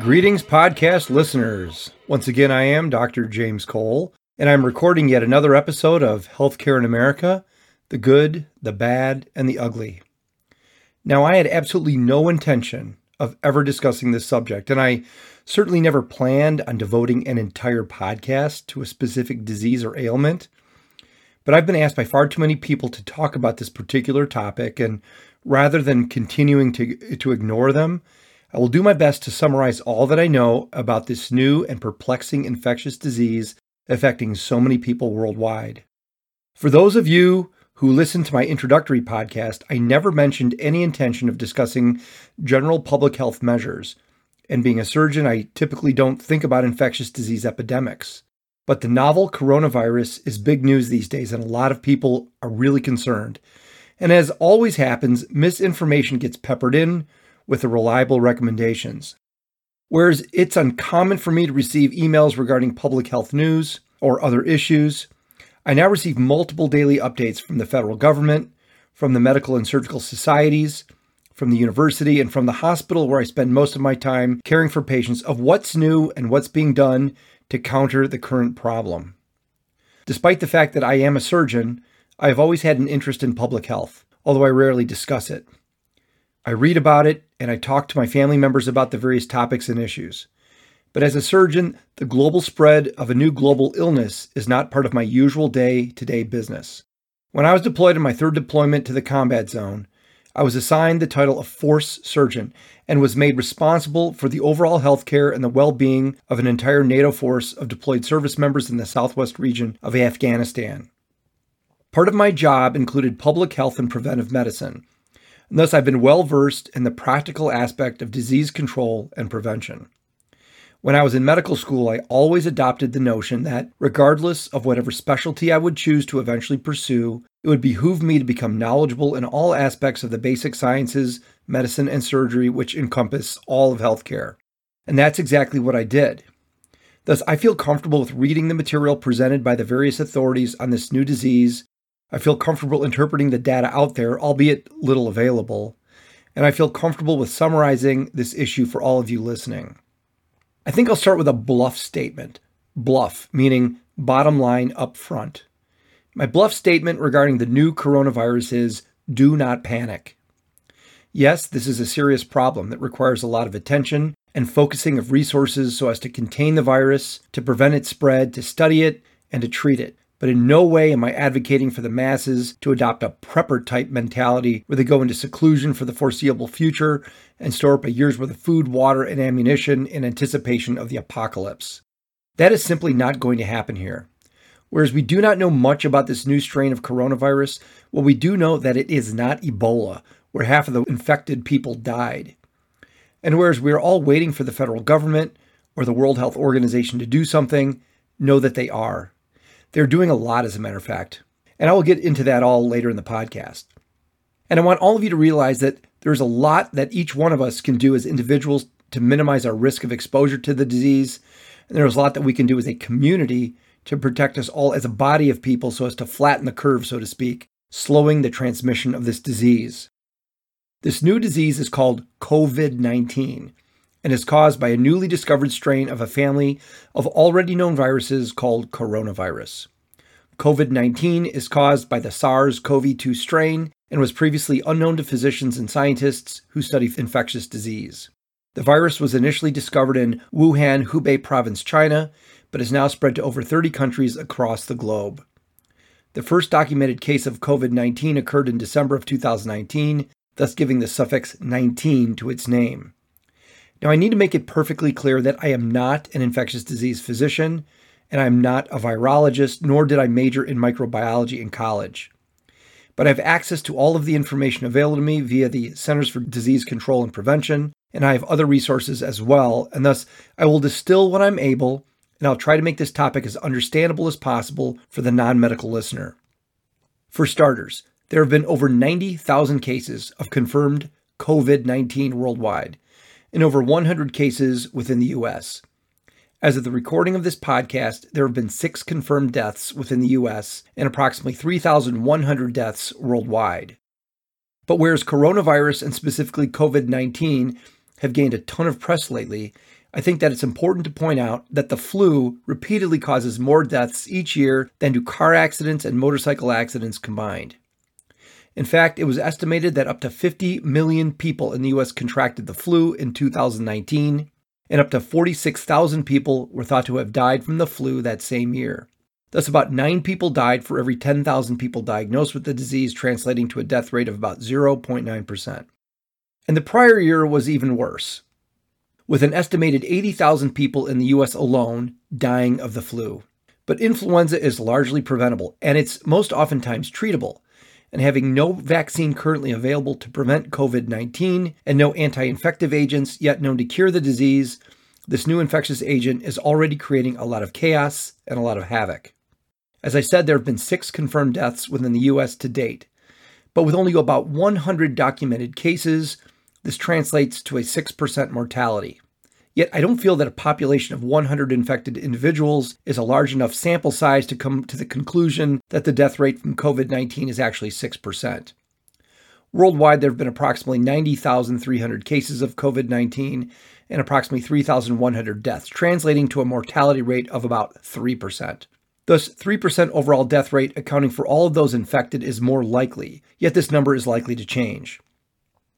Greetings, podcast listeners. Once again, I am Dr. James Cole, and I'm recording yet another episode of Healthcare in America the good, the bad, and the ugly. Now, I had absolutely no intention of ever discussing this subject, and I certainly never planned on devoting an entire podcast to a specific disease or ailment. But I've been asked by far too many people to talk about this particular topic, and rather than continuing to, to ignore them, I will do my best to summarize all that I know about this new and perplexing infectious disease affecting so many people worldwide. For those of you who listened to my introductory podcast, I never mentioned any intention of discussing general public health measures. And being a surgeon, I typically don't think about infectious disease epidemics. But the novel coronavirus is big news these days, and a lot of people are really concerned. And as always happens, misinformation gets peppered in with the reliable recommendations. Whereas it's uncommon for me to receive emails regarding public health news or other issues, I now receive multiple daily updates from the federal government, from the medical and surgical societies, from the university, and from the hospital where I spend most of my time caring for patients of what's new and what's being done to counter the current problem. Despite the fact that I am a surgeon, I have always had an interest in public health, although I rarely discuss it. I read about it and I talk to my family members about the various topics and issues. But as a surgeon, the global spread of a new global illness is not part of my usual day to day business. When I was deployed in my third deployment to the combat zone, I was assigned the title of Force Surgeon and was made responsible for the overall healthcare and the well being of an entire NATO force of deployed service members in the southwest region of Afghanistan. Part of my job included public health and preventive medicine, and thus I've been well versed in the practical aspect of disease control and prevention. When I was in medical school, I always adopted the notion that, regardless of whatever specialty I would choose to eventually pursue, it would behoove me to become knowledgeable in all aspects of the basic sciences, medicine, and surgery which encompass all of healthcare. And that's exactly what I did. Thus, I feel comfortable with reading the material presented by the various authorities on this new disease I feel comfortable interpreting the data out there, albeit little available, and I feel comfortable with summarizing this issue for all of you listening. I think I'll start with a BLUF statement. BLUF, meaning bottom line up front. My BLUF statement regarding the new coronavirus is do not panic. Yes, this is a serious problem that requires a lot of attention and focusing of resources so as to contain the virus, to prevent its spread, to study it, and to treat it but in no way am I advocating for the masses to adopt a prepper type mentality where they go into seclusion for the foreseeable future and store up a year's worth of food, water, and ammunition in anticipation of the apocalypse. That is simply not going to happen here. Whereas we do not know much about this new strain of coronavirus, well, we do know that it is not Ebola, where half of the infected people died. And whereas we are all waiting for the federal government or the World Health Organization to do something, know that they are. They're doing a lot, as a matter of fact. And I will get into that all later in the podcast. And I want all of you to realize that there's a lot that each one of us can do as individuals to minimize our risk of exposure to the disease. And there's a lot that we can do as a community to protect us all as a body of people so as to flatten the curve, so to speak, slowing the transmission of this disease. This new disease is called COVID 19 and is caused by a newly discovered strain of a family of already known viruses called coronavirus. COVID 19 is caused by the SARS CoV 2 strain and was previously unknown to physicians and scientists who study infectious disease. The virus was initially discovered in Wuhan, Hubei province, China, but has now spread to over 30 countries across the globe. The first documented case of COVID 19 occurred in December of 2019, thus giving the suffix 19 to its name. Now, I need to make it perfectly clear that I am not an infectious disease physician, and I'm not a virologist, nor did I major in microbiology in college. But I have access to all of the information available to me via the Centers for Disease Control and Prevention, and I have other resources as well, and thus I will distill what I'm able, and I'll try to make this topic as understandable as possible for the non medical listener. For starters, there have been over 90,000 cases of confirmed COVID 19 worldwide, in over 100 cases within the US. As of the recording of this podcast, there have been six confirmed deaths within the US and approximately 3,100 deaths worldwide. But whereas coronavirus and specifically COVID 19 have gained a ton of press lately, I think that it's important to point out that the flu repeatedly causes more deaths each year than do car accidents and motorcycle accidents combined. In fact, it was estimated that up to 50 million people in the US contracted the flu in 2019, and up to 46,000 people were thought to have died from the flu that same year. Thus, about 9 people died for every 10,000 people diagnosed with the disease, translating to a death rate of about 0.9%. And the prior year was even worse, with an estimated 80,000 people in the US alone dying of the flu. But influenza is largely preventable, and it's most oftentimes treatable and having no vaccine currently available to prevent COVID 19 and no anti infective agents yet known to cure the disease, this new infectious agent is already creating a lot of chaos and a lot of havoc. As I said, there have been six confirmed deaths within the US to date, but with only about 100 documented cases, this translates to a 6% mortality. Yet I don't feel that a population of 100 infected individuals is a large enough sample size to come to the conclusion that the death rate from COVID 19 is actually 6%. Worldwide, there have been approximately 90,300 cases of COVID 19 and approximately 3,100 deaths, translating to a mortality rate of about 3%. Thus, 3% overall death rate accounting for all of those infected is more likely, yet this number is likely to change.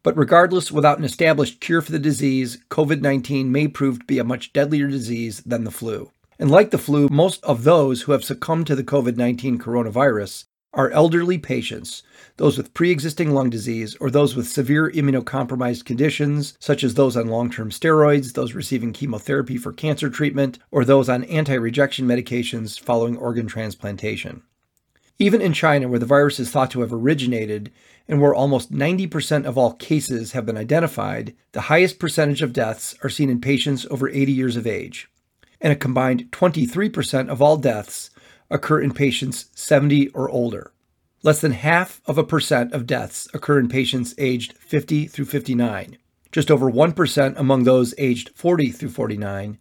But regardless, without an established cure for the disease, COVID 19 may prove to be a much deadlier disease than the flu. And like the flu, most of those who have succumbed to the COVID 19 coronavirus are elderly patients, those with pre existing lung disease, or those with severe immunocompromised conditions, such as those on long term steroids, those receiving chemotherapy for cancer treatment, or those on anti rejection medications following organ transplantation. Even in China, where the virus is thought to have originated, and where almost 90% of all cases have been identified, the highest percentage of deaths are seen in patients over 80 years of age. And a combined 23% of all deaths occur in patients 70 or older. Less than half of a percent of deaths occur in patients aged 50 through 59, just over 1% among those aged 40 through 49,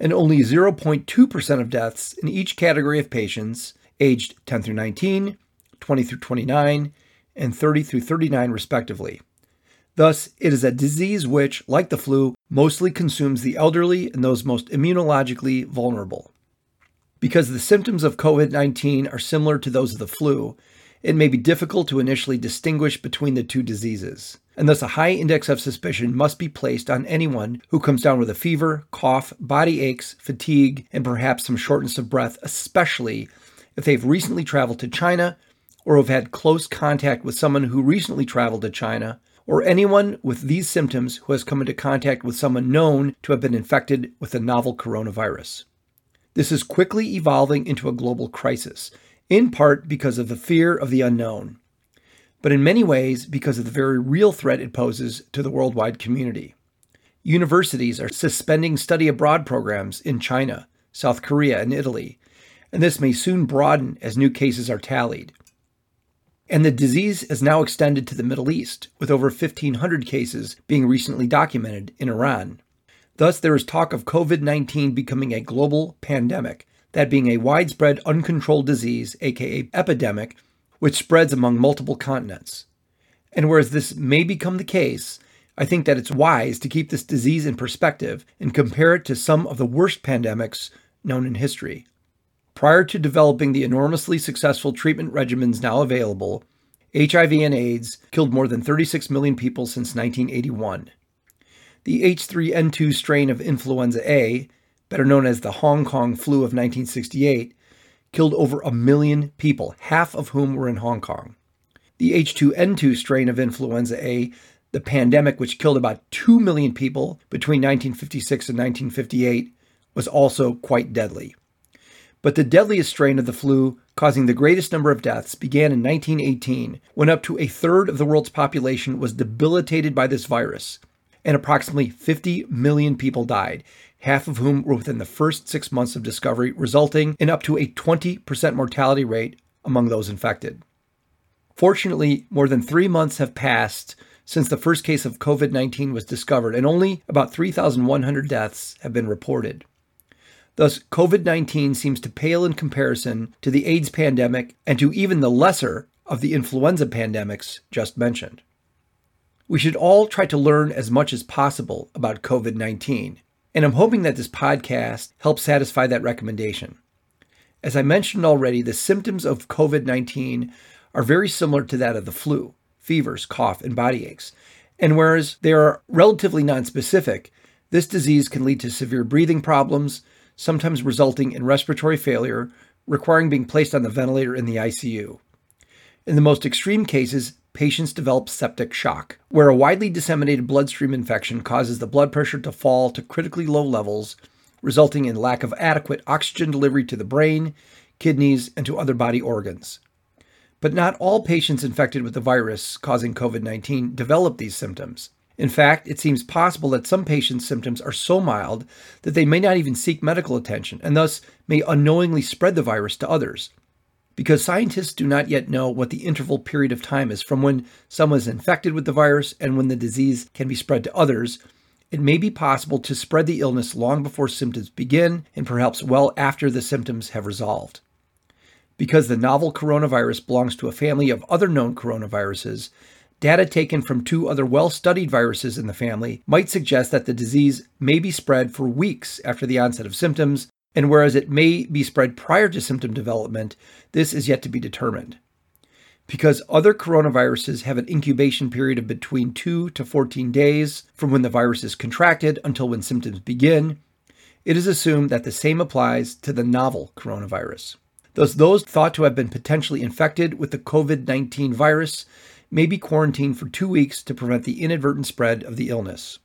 and only 0.2% of deaths in each category of patients aged 10 through 19, 20 through 29, and 30 through 39, respectively. Thus, it is a disease which, like the flu, mostly consumes the elderly and those most immunologically vulnerable. Because the symptoms of COVID 19 are similar to those of the flu, it may be difficult to initially distinguish between the two diseases, and thus a high index of suspicion must be placed on anyone who comes down with a fever, cough, body aches, fatigue, and perhaps some shortness of breath, especially if they've recently traveled to China or have had close contact with someone who recently traveled to China, or anyone with these symptoms who has come into contact with someone known to have been infected with the novel coronavirus. This is quickly evolving into a global crisis, in part because of the fear of the unknown, but in many ways because of the very real threat it poses to the worldwide community. Universities are suspending study abroad programs in China, South Korea, and Italy, and this may soon broaden as new cases are tallied. And the disease has now extended to the Middle East, with over 1,500 cases being recently documented in Iran. Thus, there is talk of COVID 19 becoming a global pandemic, that being a widespread, uncontrolled disease, aka epidemic, which spreads among multiple continents. And whereas this may become the case, I think that it's wise to keep this disease in perspective and compare it to some of the worst pandemics known in history. Prior to developing the enormously successful treatment regimens now available, HIV and AIDS killed more than 36 million people since 1981. The H3N2 strain of influenza A, better known as the Hong Kong flu of 1968, killed over a million people, half of whom were in Hong Kong. The H2N2 strain of influenza A, the pandemic which killed about 2 million people between 1956 and 1958, was also quite deadly. But the deadliest strain of the flu, causing the greatest number of deaths, began in 1918 when up to a third of the world's population was debilitated by this virus, and approximately 50 million people died, half of whom were within the first six months of discovery, resulting in up to a 20% mortality rate among those infected. Fortunately, more than three months have passed since the first case of COVID 19 was discovered, and only about 3,100 deaths have been reported. Thus, COVID 19 seems to pale in comparison to the AIDS pandemic and to even the lesser of the influenza pandemics just mentioned. We should all try to learn as much as possible about COVID 19. and I'm hoping that this podcast helps satisfy that recommendation. As I mentioned already, the symptoms of COVID 19 are very similar to that of the flu fevers, cough, and body aches. And whereas they are relatively nonspecific, this disease can lead to severe breathing problems, sometimes resulting in respiratory failure, requiring being placed on the ventilator in the ICU. In the most extreme cases, patients develop septic shock, where a widely disseminated bloodstream infection causes the blood pressure to fall to critically low levels, resulting in lack of adequate oxygen delivery to the brain, kidneys, and to other body organs. But not all patients infected with the virus causing COVID 19 develop these symptoms. In fact, it seems possible that some patients' symptoms are so mild that they may not even seek medical attention and thus may unknowingly spread the virus to others. Because scientists do not yet know what the interval period of time is from when someone is infected with the virus and when the disease can be spread to others, it may be possible to spread the illness long before symptoms begin and perhaps well after the symptoms have resolved. Because the novel coronavirus belongs to a family of other known coronaviruses, Data taken from two other well studied viruses in the family might suggest that the disease may be spread for weeks after the onset of symptoms, and whereas it may be spread prior to symptom development, this is yet to be determined. Because other coronaviruses have an incubation period of between 2 to 14 days from when the virus is contracted until when symptoms begin, it is assumed that the same applies to the novel coronavirus. Thus, those thought to have been potentially infected with the COVID 19 virus may be quarantined for two weeks to prevent the inadvertent spread of the illness.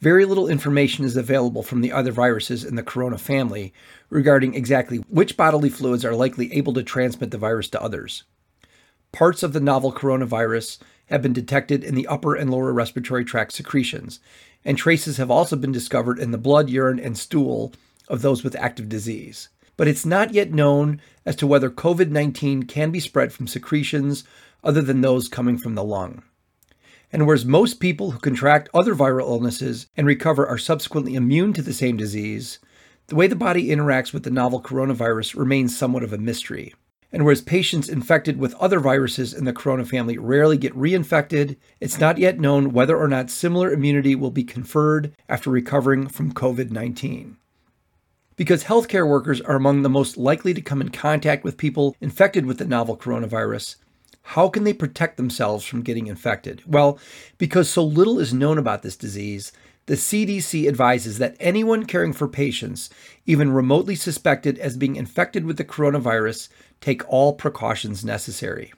Very little information is available from the other viruses in the corona family regarding exactly which bodily fluids are likely able to transmit the virus to others. Parts of the novel coronavirus have been detected in the upper and lower respiratory tract secretions, and traces have also been discovered in the blood, urine, and stool of those with active disease. But it's not yet known as to whether COVID 19 can be spread from secretions other than those coming from the lung. And whereas most people who contract other viral illnesses and recover are subsequently immune to the same disease, the way the body interacts with the novel coronavirus remains somewhat of a mystery. And whereas patients infected with other viruses in the corona family rarely get reinfected, it's not yet known whether or not similar immunity will be conferred after recovering from COVID 19. Because healthcare workers are among the most likely to come in contact with people infected with the novel coronavirus, how can they protect themselves from getting infected? Well, because so little is known about this disease, the CDC advises that anyone caring for patients, even remotely suspected as being infected with the coronavirus, take all precautions necessary.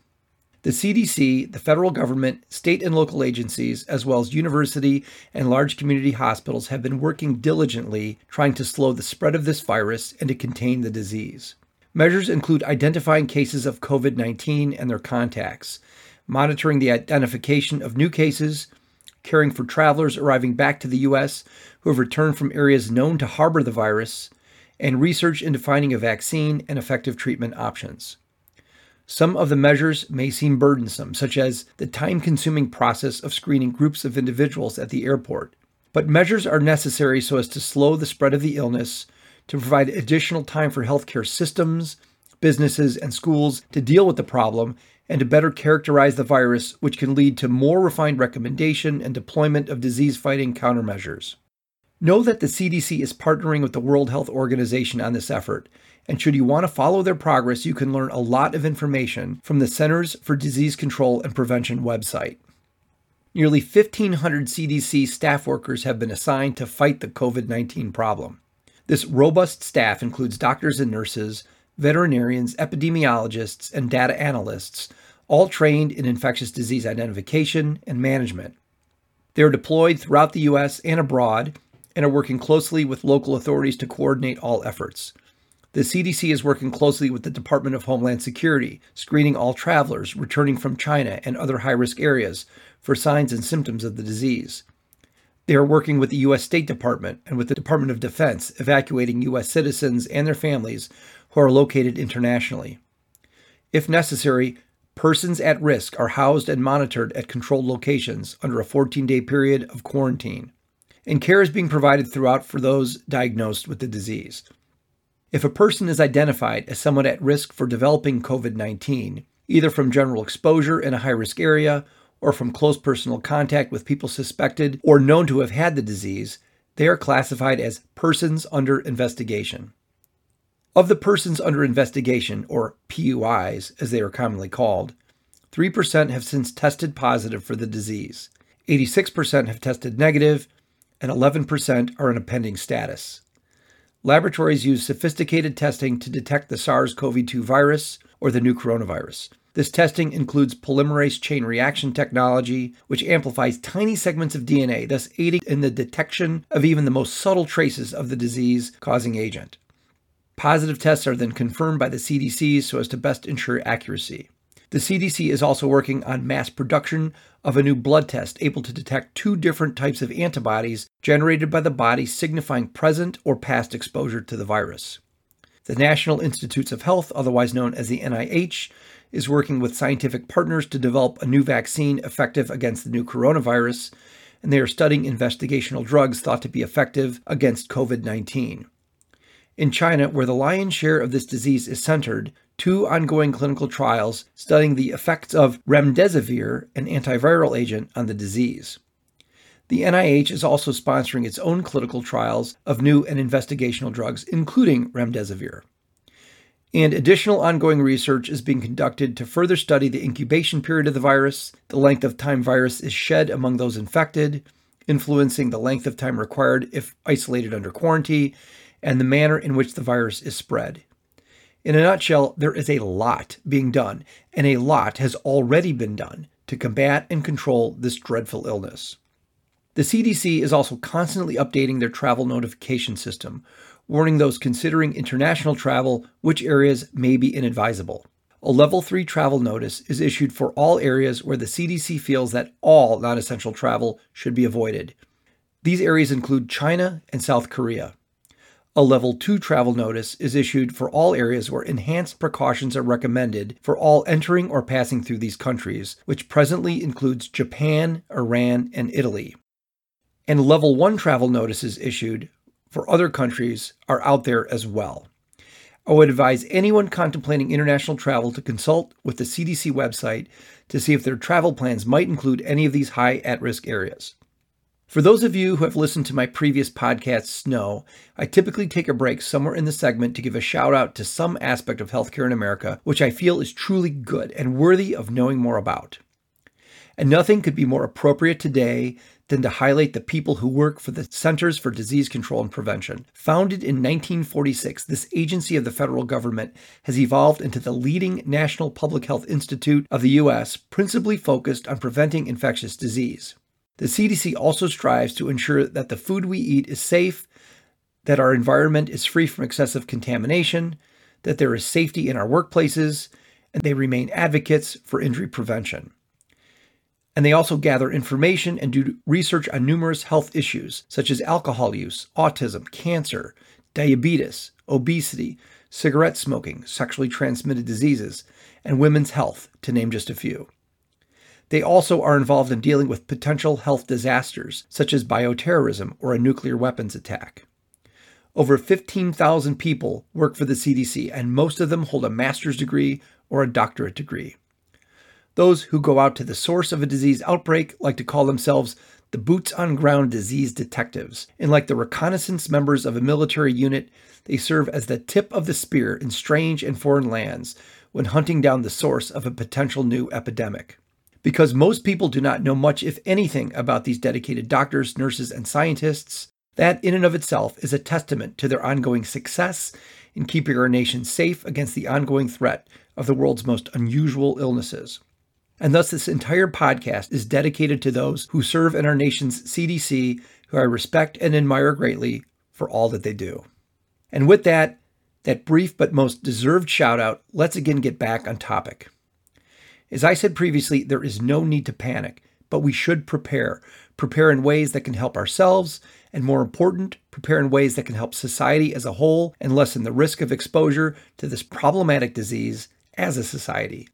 The CDC, the federal government, state and local agencies, as well as university and large community hospitals have been working diligently trying to slow the spread of this virus and to contain the disease. Measures include identifying cases of COVID 19 and their contacts, monitoring the identification of new cases, caring for travelers arriving back to the U.S. who have returned from areas known to harbor the virus, and research into finding a vaccine and effective treatment options. Some of the measures may seem burdensome, such as the time consuming process of screening groups of individuals at the airport, but measures are necessary so as to slow the spread of the illness to provide additional time for healthcare systems, businesses, and schools to deal with the problem and to better characterize the virus, which can lead to more refined recommendation and deployment of disease fighting countermeasures. Know that the CDC is partnering with the World Health Organization on this effort, and should you want to follow their progress, you can learn a lot of information from the Centers for Disease Control and Prevention website. Nearly 1,500 CDC staff workers have been assigned to fight the COVID 19 problem. This robust staff includes doctors and nurses, veterinarians, epidemiologists, and data analysts, all trained in infectious disease identification and management. They are deployed throughout the U.S. and abroad and are working closely with local authorities to coordinate all efforts. The CDC is working closely with the Department of Homeland Security, screening all travelers returning from China and other high risk areas for signs and symptoms of the disease. They are working with the U.S. State Department and with the Department of Defense, evacuating U.S. citizens and their families who are located internationally. If necessary, persons at risk are housed and monitored at controlled locations under a 14 day period of quarantine, and care is being provided throughout for those diagnosed with the disease. If a person is identified as someone at risk for developing COVID 19, either from general exposure in a high risk area or from close personal contact with people suspected or known to have had the disease, they are classified as persons under investigation. Of the persons under investigation, or PUIs as they are commonly called, 3% have since tested positive for the disease, 86% have tested negative, and 11% are in a pending status. Laboratories use sophisticated testing to detect the SARS CoV 2 virus or the new coronavirus. This testing includes polymerase chain reaction technology, which amplifies tiny segments of DNA, thus aiding in the detection of even the most subtle traces of the disease causing agent. Positive tests are then confirmed by the CDC so as to best ensure accuracy. The CDC is also working on mass production of a new blood test able to detect two different types of antibodies generated by the body signifying present or past exposure to the virus. The National Institutes of Health, otherwise known as the NIH, is working with scientific partners to develop a new vaccine effective against the new coronavirus, and they are studying investigational drugs thought to be effective against COVID 19. In China, where the lion's share of this disease is centered, two ongoing clinical trials studying the effects of remdesivir, an antiviral agent, on the disease. The NIH is also sponsoring its own clinical trials of new and investigational drugs, including remdesivir. And additional ongoing research is being conducted to further study the incubation period of the virus, the length of time virus is shed among those infected, influencing the length of time required if isolated under quarantine, and the manner in which the virus is spread. In a nutshell, there is a lot being done, and a lot has already been done to combat and control this dreadful illness. The CDC is also constantly updating their travel notification system, warning those considering international travel which areas may be inadvisable. A level 3 travel notice is issued for all areas where the CDC feels that all non essential travel should be avoided. These areas include China and South Korea. A level 2 travel notice is issued for all areas where enhanced precautions are recommended for all entering or passing through these countries, which presently includes Japan, Iran, and Italy. And level 1 travel notices issued for other countries are out there as well. I would advise anyone contemplating international travel to consult with the CDC website to see if their travel plans might include any of these high at risk areas. For those of you who have listened to my previous podcasts know, I typically take a break somewhere in the segment to give a shout out to some aspect of healthcare in America, which I feel is truly good and worthy of knowing more about. And nothing could be more appropriate today than to highlight the people who work for the Centers for Disease Control and Prevention. Founded in 1946, this agency of the federal government has evolved into the leading national public health institute of the U.S., principally focused on preventing infectious disease. The CDC also strives to ensure that the food we eat is safe, that our environment is free from excessive contamination, that there is safety in our workplaces, and they remain advocates for injury prevention. And they also gather information and do research on numerous health issues such as alcohol use, autism, cancer, diabetes, obesity, cigarette smoking, sexually transmitted diseases, and women's health, to name just a few. They also are involved in dealing with potential health disasters, such as bioterrorism or a nuclear weapons attack. Over 15,000 people work for the CDC, and most of them hold a master's degree or a doctorate degree. Those who go out to the source of a disease outbreak like to call themselves the boots on ground disease detectives, and like the reconnaissance members of a military unit, they serve as the tip of the spear in strange and foreign lands when hunting down the source of a potential new epidemic. Because most people do not know much, if anything, about these dedicated doctors, nurses, and scientists, that in and of itself is a testament to their ongoing success in keeping our nation safe against the ongoing threat of the world's most unusual illnesses. And thus, this entire podcast is dedicated to those who serve in our nation's CDC, who I respect and admire greatly for all that they do. And with that, that brief but most deserved shout out, let's again get back on topic. As I said previously, there is no need to panic, but we should prepare. Prepare in ways that can help ourselves, and more important, prepare in ways that can help society as a whole and lessen the risk of exposure to this problematic disease as a society.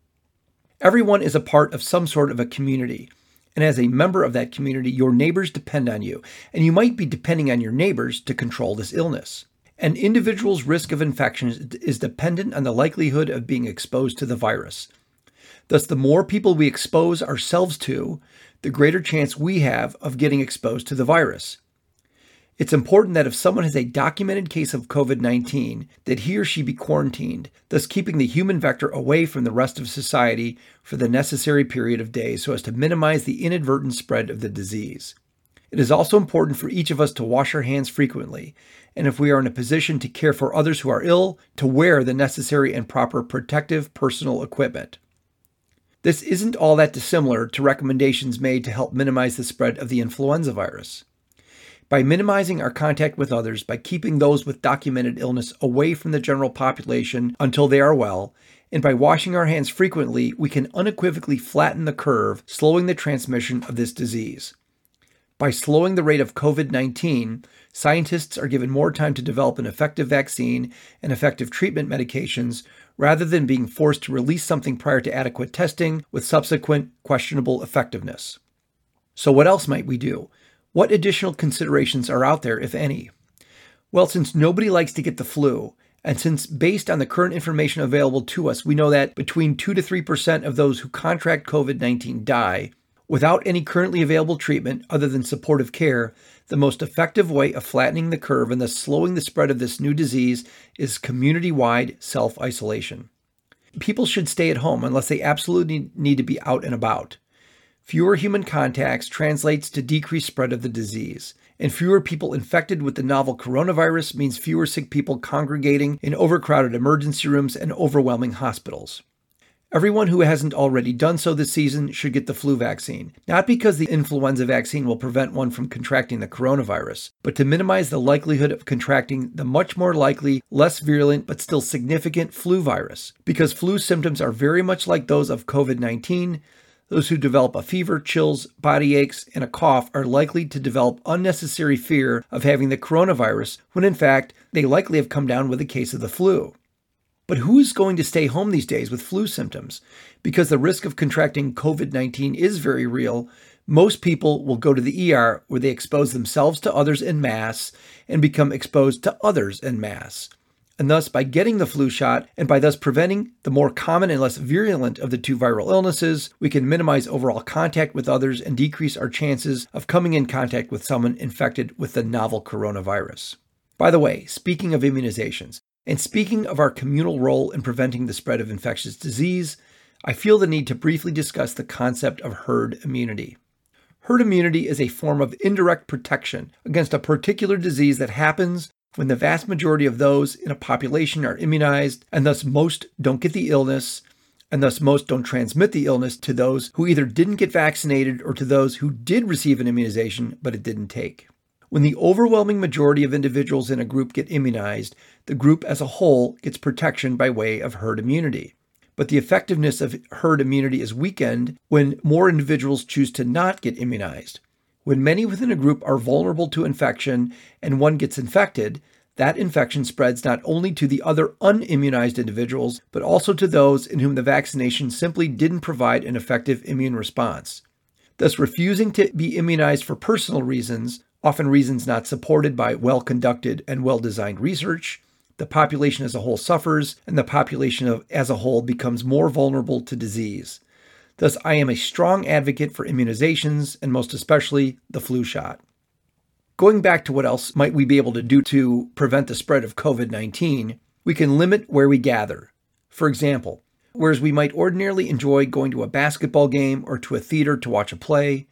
Everyone is a part of some sort of a community. And as a member of that community, your neighbors depend on you, and you might be depending on your neighbors to control this illness. An individual's risk of infection is dependent on the likelihood of being exposed to the virus. Thus, the more people we expose ourselves to, the greater chance we have of getting exposed to the virus. It's important that if someone has a documented case of COVID 19, that he or she be quarantined, thus keeping the human vector away from the rest of society for the necessary period of days so as to minimize the inadvertent spread of the disease. It is also important for each of us to wash our hands frequently, and if we are in a position to care for others who are ill, to wear the necessary and proper protective personal equipment. This isn't all that dissimilar to recommendations made to help minimize the spread of the influenza virus. By minimizing our contact with others, by keeping those with documented illness away from the general population until they are well, and by washing our hands frequently, we can unequivocally flatten the curve, slowing the transmission of this disease. By slowing the rate of COVID 19, scientists are given more time to develop an effective vaccine and effective treatment medications rather than being forced to release something prior to adequate testing with subsequent questionable effectiveness. So, what else might we do? What additional considerations are out there, if any? Well, since nobody likes to get the flu, and since based on the current information available to us, we know that between 2 to 3% of those who contract COVID 19 die, without any currently available treatment other than supportive care, the most effective way of flattening the curve and thus slowing the spread of this new disease is community wide self isolation. People should stay at home unless they absolutely need to be out and about. Fewer human contacts translates to decreased spread of the disease, and fewer people infected with the novel coronavirus means fewer sick people congregating in overcrowded emergency rooms and overwhelming hospitals. Everyone who hasn't already done so this season should get the flu vaccine, not because the influenza vaccine will prevent one from contracting the coronavirus, but to minimize the likelihood of contracting the much more likely, less virulent, but still significant flu virus. Because flu symptoms are very much like those of COVID 19, those who develop a fever, chills, body aches, and a cough are likely to develop unnecessary fear of having the coronavirus when in fact they likely have come down with a case of the flu. But who's going to stay home these days with flu symptoms? Because the risk of contracting COVID 19 is very real. Most people will go to the ER where they expose themselves to others in mass and become exposed to others in mass and thus by getting the flu shot and by thus preventing the more common and less virulent of the two viral illnesses, we can minimize overall contact with others and decrease our chances of coming in contact with someone infected with the novel coronavirus. By the way, speaking of immunizations, and speaking of our communal role in preventing the spread of infectious disease, I feel the need to briefly discuss the concept of herd immunity. Herd immunity is a form of indirect protection against a particular disease that happens when the vast majority of those in a population are immunized, and thus most don't get the illness, and thus most don't transmit the illness to those who either didn't get vaccinated or to those who did receive an immunization but it didn't take. When the overwhelming majority of individuals in a group get immunized, the group as a whole gets protection by way of herd immunity. But the effectiveness of herd immunity is weakened when more individuals choose to not get immunized. When many within a group are vulnerable to infection and one gets infected, that infection spreads not only to the other unimmunized individuals, but also to those in whom the vaccination simply didn't provide an effective immune response. Thus, refusing to be immunized for personal reasons, often reasons not supported by well conducted and well designed research, the population as a whole suffers, and the population as a whole becomes more vulnerable to disease. Thus, I am a strong advocate for immunizations and most especially the flu shot. Going back to what else might we be able to do to prevent the spread of COVID 19, we can limit where we gather. For example, whereas we might ordinarily enjoy going to a basketball game or to a theater to watch a play,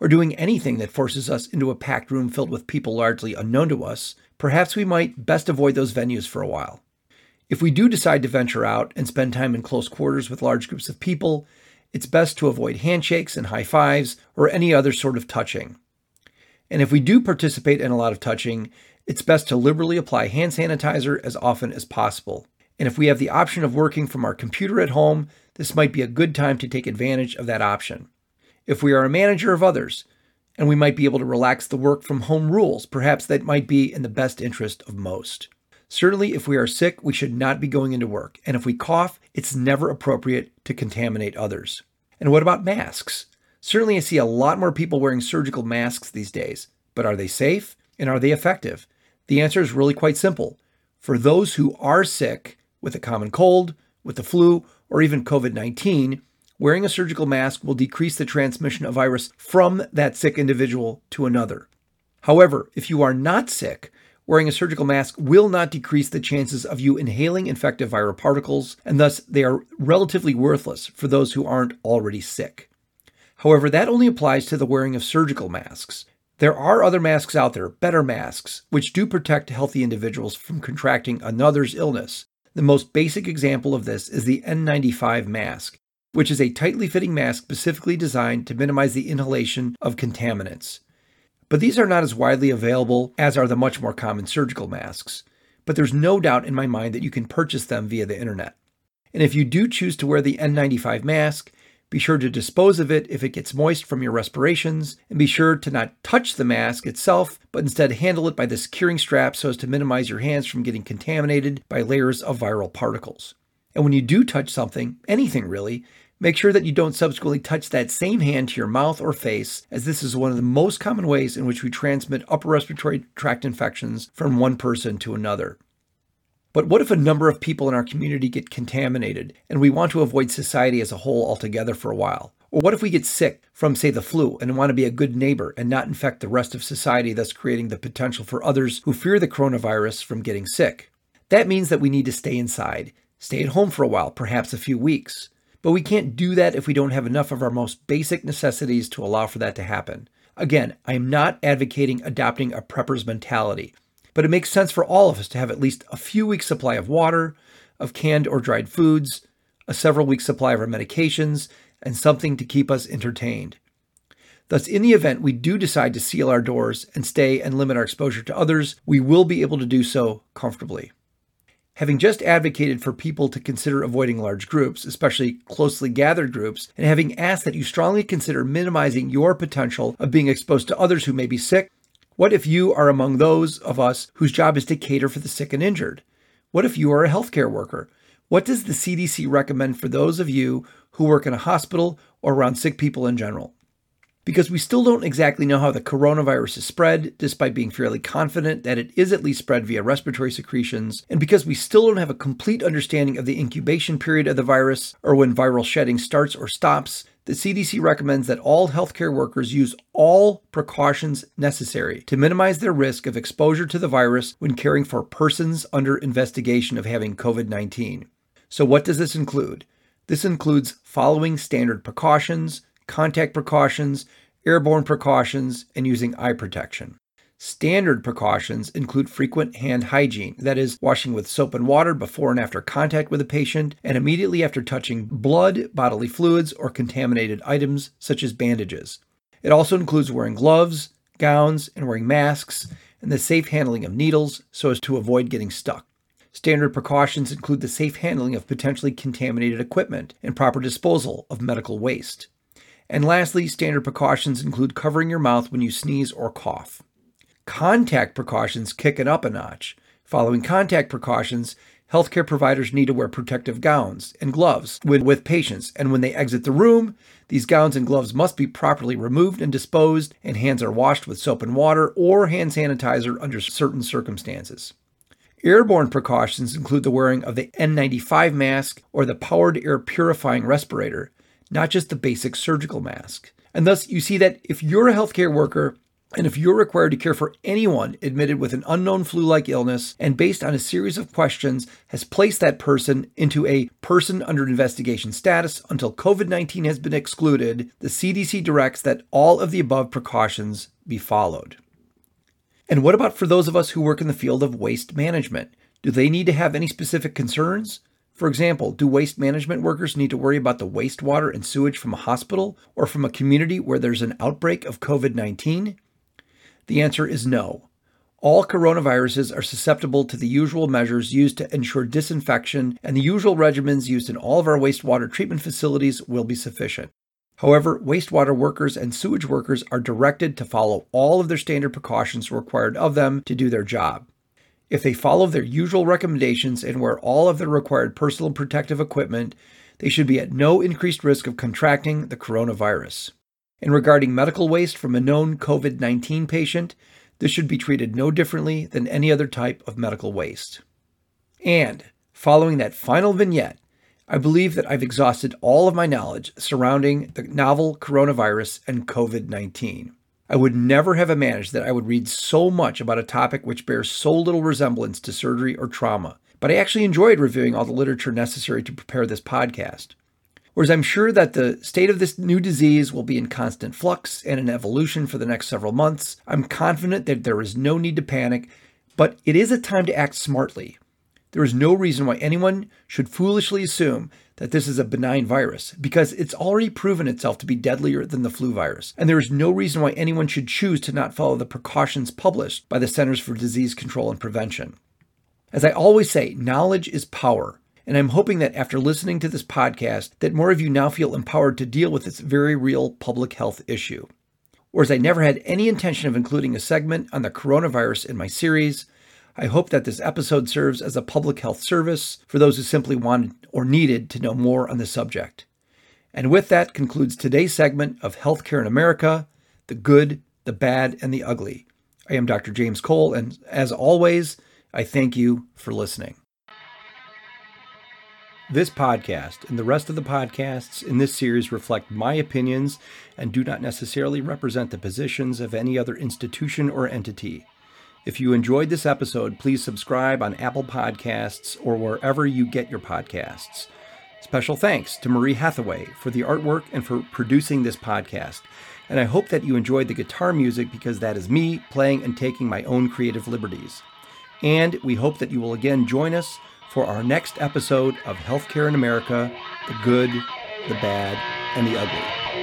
or doing anything that forces us into a packed room filled with people largely unknown to us, perhaps we might best avoid those venues for a while. If we do decide to venture out and spend time in close quarters with large groups of people, it's best to avoid handshakes and high fives or any other sort of touching. And if we do participate in a lot of touching, it's best to liberally apply hand sanitizer as often as possible. And if we have the option of working from our computer at home, this might be a good time to take advantage of that option. If we are a manager of others, and we might be able to relax the work from home rules, perhaps that might be in the best interest of most. Certainly, if we are sick, we should not be going into work. And if we cough, it's never appropriate to contaminate others. And what about masks? Certainly, I see a lot more people wearing surgical masks these days. But are they safe? And are they effective? The answer is really quite simple. For those who are sick with a common cold, with the flu, or even COVID 19, wearing a surgical mask will decrease the transmission of virus from that sick individual to another. However, if you are not sick, wearing a surgical mask will not decrease the chances of you inhaling infective viral particles, and thus they are relatively worthless for those who aren't already sick. However, that only applies to the wearing of surgical masks. There are other masks out there, better masks, which do protect healthy individuals from contracting another's illness. The most basic example of this is the N95 mask, which is a tightly fitting mask specifically designed to minimize the inhalation of contaminants. But these are not as widely available as are the much more common surgical masks. But there's no doubt in my mind that you can purchase them via the internet. And if you do choose to wear the N95 mask, be sure to dispose of it if it gets moist from your respirations, and be sure to not touch the mask itself, but instead handle it by the securing strap so as to minimize your hands from getting contaminated by layers of viral particles. And when you do touch something, anything really, Make sure that you don't subsequently touch that same hand to your mouth or face, as this is one of the most common ways in which we transmit upper respiratory tract infections from one person to another. But what if a number of people in our community get contaminated and we want to avoid society as a whole altogether for a while? Or what if we get sick from, say, the flu and want to be a good neighbor and not infect the rest of society, thus creating the potential for others who fear the coronavirus from getting sick? That means that we need to stay inside, stay at home for a while, perhaps a few weeks. But we can't do that if we don't have enough of our most basic necessities to allow for that to happen. Again, I am not advocating adopting a prepper's mentality, but it makes sense for all of us to have at least a few weeks' supply of water, of canned or dried foods, a several weeks' supply of our medications, and something to keep us entertained. Thus, in the event we do decide to seal our doors and stay and limit our exposure to others, we will be able to do so comfortably. Having just advocated for people to consider avoiding large groups, especially closely gathered groups, and having asked that you strongly consider minimizing your potential of being exposed to others who may be sick, what if you are among those of us whose job is to cater for the sick and injured? What if you are a healthcare worker? What does the CDC recommend for those of you who work in a hospital or around sick people in general? Because we still don't exactly know how the coronavirus is spread, despite being fairly confident that it is at least spread via respiratory secretions, and because we still don't have a complete understanding of the incubation period of the virus or when viral shedding starts or stops, the CDC recommends that all healthcare workers use all precautions necessary to minimize their risk of exposure to the virus when caring for persons under investigation of having COVID 19. So, what does this include? This includes following standard precautions, contact precautions, airborne precautions, and using eye protection. Standard precautions include frequent hand hygiene, that is, washing with soap and water before and after contact with a patient, and immediately after touching blood, bodily fluids, or contaminated items such as bandages. It also includes wearing gloves, gowns, and wearing masks, and the safe handling of needles so as to avoid getting stuck. Standard precautions include the safe handling of potentially contaminated equipment and proper disposal of medical waste. And lastly, standard precautions include covering your mouth when you sneeze or cough. Contact precautions kick it up a notch. Following contact precautions, healthcare providers need to wear protective gowns and gloves when, with patients, and when they exit the room, these gowns and gloves must be properly removed and disposed, and hands are washed with soap and water or hand sanitizer under certain circumstances. Airborne precautions include the wearing of the N95 mask or the powered air purifying respirator, not just the basic surgical mask. And thus, you see that if you're a healthcare worker and if you're required to care for anyone admitted with an unknown flu like illness and based on a series of questions has placed that person into a person under investigation status until COVID 19 has been excluded, the CDC directs that all of the above precautions be followed. And what about for those of us who work in the field of waste management? Do they need to have any specific concerns? For example, do waste management workers need to worry about the wastewater and sewage from a hospital or from a community where there's an outbreak of COVID 19? The answer is no. All coronaviruses are susceptible to the usual measures used to ensure disinfection, and the usual regimens used in all of our wastewater treatment facilities will be sufficient. However, wastewater workers and sewage workers are directed to follow all of their standard precautions required of them to do their job. If they follow their usual recommendations and wear all of their required personal protective equipment, they should be at no increased risk of contracting the coronavirus. And regarding medical waste from a known COVID 19 patient, this should be treated no differently than any other type of medical waste. And, following that final vignette, I believe that I've exhausted all of my knowledge surrounding the novel coronavirus and COVID 19. I would never have imagined that I would read so much about a topic which bears so little resemblance to surgery or trauma, but I actually enjoyed reviewing all the literature necessary to prepare this podcast. Whereas I'm sure that the state of this new disease will be in constant flux and in evolution for the next several months, I'm confident that there is no need to panic, but it is a time to act smartly. There is no reason why anyone should foolishly assume that this is a benign virus because it's already proven itself to be deadlier than the flu virus. And there is no reason why anyone should choose to not follow the precautions published by the Centers for Disease Control and Prevention. As I always say, knowledge is power. And I'm hoping that after listening to this podcast, that more of you now feel empowered to deal with this very real public health issue. Whereas I never had any intention of including a segment on the coronavirus in my series, I hope that this episode serves as a public health service for those who simply wanted or needed to know more on the subject. And with that concludes today's segment of Healthcare in America the good, the bad, and the ugly. I am Dr. James Cole, and as always, I thank you for listening. This podcast and the rest of the podcasts in this series reflect my opinions and do not necessarily represent the positions of any other institution or entity. If you enjoyed this episode, please subscribe on Apple Podcasts or wherever you get your podcasts. Special thanks to Marie Hathaway for the artwork and for producing this podcast. And I hope that you enjoyed the guitar music because that is me playing and taking my own creative liberties. And we hope that you will again join us for our next episode of Healthcare in America the good, the bad, and the ugly.